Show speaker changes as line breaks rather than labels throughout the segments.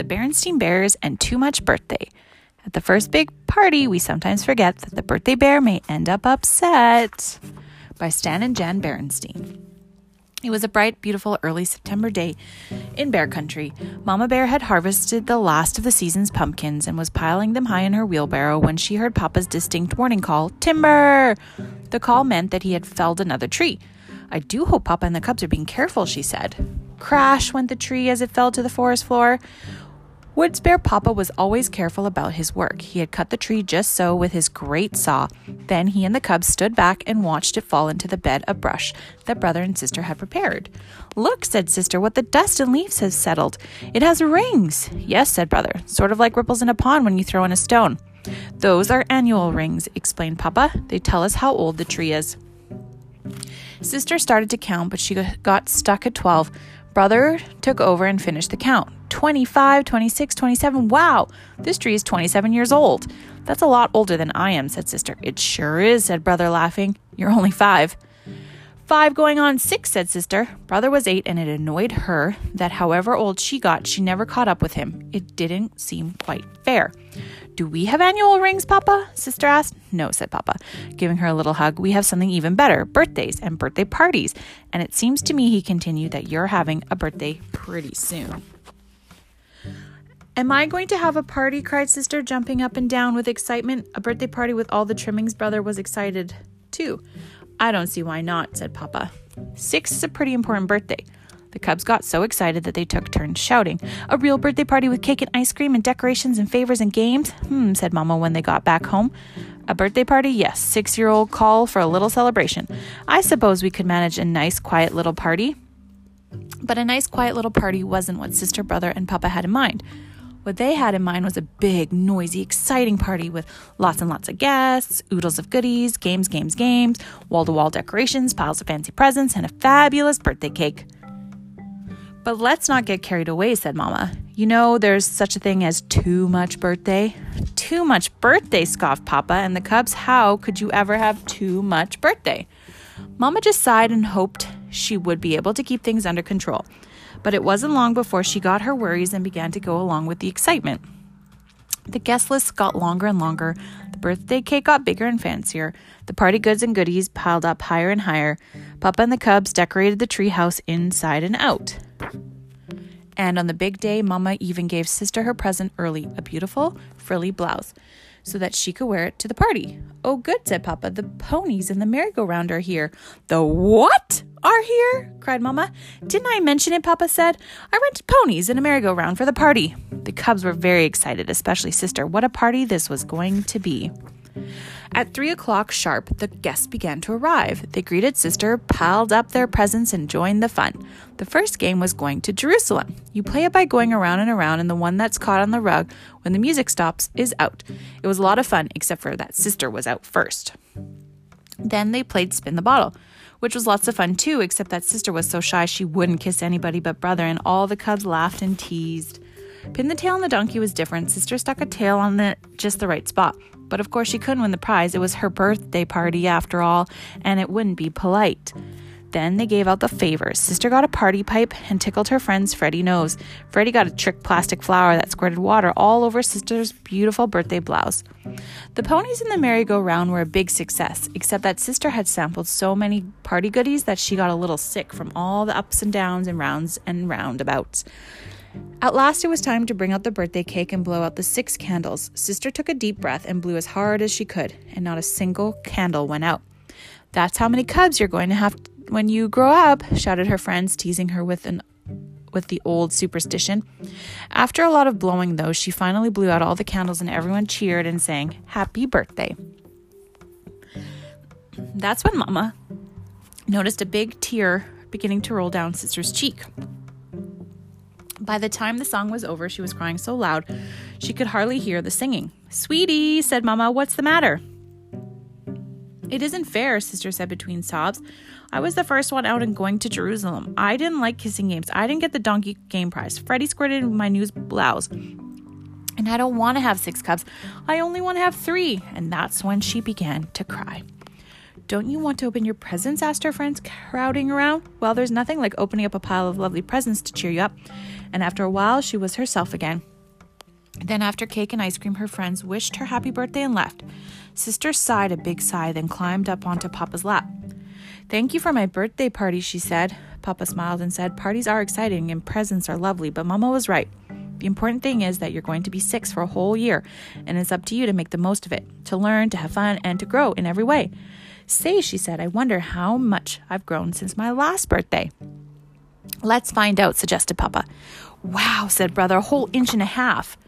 the Berenstain Bears and Too Much Birthday. At the first big party, we sometimes forget that the birthday bear may end up upset. By Stan and Jan Berenstain. It was a bright, beautiful early September day in bear country. Mama Bear had harvested the last of the season's pumpkins and was piling them high in her wheelbarrow when she heard Papa's distinct warning call Timber! The call meant that he had felled another tree. I do hope Papa and the cubs are being careful, she said. Crash went the tree as it fell to the forest floor. Woods Bear Papa was always careful about his work. He had cut the tree just so with his great saw. Then he and the cubs stood back and watched it fall into the bed of brush that brother and sister had prepared. Look, said sister, what the dust and leaves has settled. It has rings. Yes, said brother, sort of like ripples in a pond when you throw in a stone. Those are annual rings, explained Papa. They tell us how old the tree is. Sister started to count, but she got stuck at 12. Brother took over and finished the count. 25, 26, 27. Wow, this tree is 27 years old. That's a lot older than I am, said sister. It sure is, said brother, laughing. You're only five. Five going on six, said sister. Brother was eight, and it annoyed her that however old she got, she never caught up with him. It didn't seem quite fair. Do we have annual rings, Papa? Sister asked. No, said Papa, giving her a little hug. We have something even better birthdays and birthday parties. And it seems to me, he continued, that you're having a birthday pretty soon. Am I going to have a party? cried Sister, jumping up and down with excitement. A birthday party with all the trimmings. Brother was excited too. I don't see why not, said Papa. Six is a pretty important birthday. The cubs got so excited that they took turns shouting. A real birthday party with cake and ice cream and decorations and favors and games? Hmm, said Mama when they got back home. A birthday party? Yes. Six year old call for a little celebration. I suppose we could manage a nice, quiet little party. But a nice, quiet little party wasn't what sister, brother, and Papa had in mind. What they had in mind was a big, noisy, exciting party with lots and lots of guests, oodles of goodies, games, games, games, wall to wall decorations, piles of fancy presents, and a fabulous birthday cake. But let's not get carried away, said Mama. You know, there's such a thing as too much birthday. Too much birthday, scoffed Papa and the Cubs. How could you ever have too much birthday? Mama just sighed and hoped she would be able to keep things under control. But it wasn't long before she got her worries and began to go along with the excitement. The guest list got longer and longer. The birthday cake got bigger and fancier. The party goods and goodies piled up higher and higher. Papa and the cubs decorated the treehouse inside and out. And on the big day, Mama even gave Sister her present early a beautiful, frilly blouse so that she could wear it to the party. Oh, good, said Papa. The ponies and the merry-go-round are here. The what are here? cried Mamma. Didn't I mention it? Papa said. I rented ponies and a merry-go-round for the party. The cubs were very excited, especially Sister. What a party this was going to be. At three o'clock sharp, the guests began to arrive. They greeted Sister, piled up their presents, and joined the fun. The first game was going to Jerusalem. You play it by going around and around, and the one that's caught on the rug when the music stops is out. It was a lot of fun, except for that Sister was out first. Then they played Spin the Bottle, which was lots of fun too, except that Sister was so shy she wouldn't kiss anybody but Brother, and all the cubs laughed and teased. Pin the tail on the donkey was different. Sister stuck a tail on the just the right spot. But of course, she couldn't win the prize. It was her birthday party after all, and it wouldn't be polite. Then they gave out the favors. Sister got a party pipe and tickled her friend's Freddie nose. Freddie got a trick plastic flower that squirted water all over Sister's beautiful birthday blouse. The ponies in the merry-go-round were a big success, except that Sister had sampled so many party goodies that she got a little sick from all the ups and downs and rounds and roundabouts. At last, it was time to bring out the birthday cake and blow out the six candles. Sister took a deep breath and blew as hard as she could, and not a single candle went out. That's how many cubs you're going to have when you grow up, shouted her friends, teasing her with an with the old superstition. After a lot of blowing, though, she finally blew out all the candles and everyone cheered and sang, Happy birthday. That's when Mama noticed a big tear beginning to roll down Sister's cheek. By the time the song was over, she was crying so loud she could hardly hear the singing. Sweetie, said Mama, what's the matter? It isn't fair, Sister said between sobs. I was the first one out and going to Jerusalem. I didn't like kissing games. I didn't get the donkey game prize. Freddie squirted in my new blouse. And I don't want to have six cups. I only want to have three. And that's when she began to cry. Don't you want to open your presents? asked her friends, crowding around. Well, there's nothing like opening up a pile of lovely presents to cheer you up. And after a while, she was herself again. Then, after cake and ice cream, her friends wished her happy birthday and left. Sister sighed a big sigh, then climbed up onto Papa's lap. Thank you for my birthday party, she said. Papa smiled and said, Parties are exciting and presents are lovely, but Mama was right. The important thing is that you're going to be six for a whole year, and it's up to you to make the most of it, to learn, to have fun, and to grow in every way. Say, she said, I wonder how much I've grown since my last birthday. Let's find out, suggested Papa. Wow, said Brother, a whole inch and a half.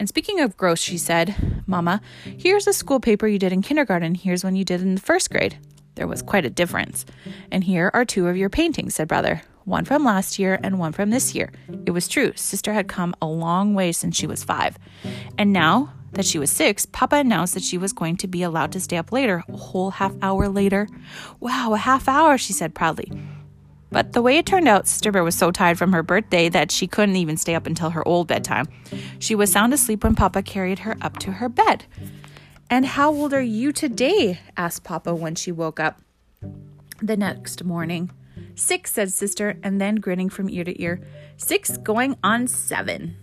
And speaking of gross, she said, Mama, here's a school paper you did in kindergarten. Here's one you did in the first grade. There was quite a difference. And here are two of your paintings, said Brother. One from last year and one from this year. It was true. Sister had come a long way since she was five. And now that she was six, Papa announced that she was going to be allowed to stay up later, a whole half hour later. Wow, a half hour, she said proudly. But the way it turned out, Sister was so tired from her birthday that she couldn't even stay up until her old bedtime. She was sound asleep when Papa carried her up to her bed. And how old are you today? asked Papa when she woke up the next morning. Six, said Sister, and then grinning from ear to ear. Six going on seven.